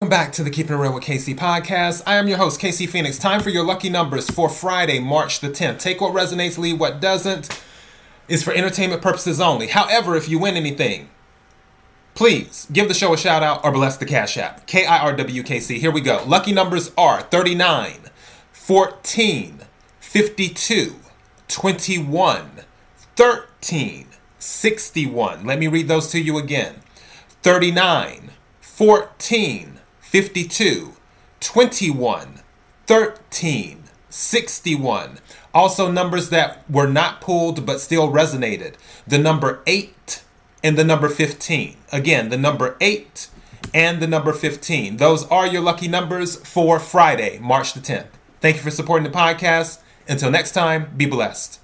Welcome back to the Keeping It Real with KC podcast. I am your host, KC Phoenix. Time for your lucky numbers for Friday, March the 10th. Take what resonates, leave what doesn't. Is for entertainment purposes only. However, if you win anything, please give the show a shout out or bless the Cash App. K I R W K C. Here we go. Lucky numbers are 39, 14, 52, 21, 13, 61. Let me read those to you again 39, 14, 52, 21, 13, 61. Also, numbers that were not pulled but still resonated. The number 8 and the number 15. Again, the number 8 and the number 15. Those are your lucky numbers for Friday, March the 10th. Thank you for supporting the podcast. Until next time, be blessed.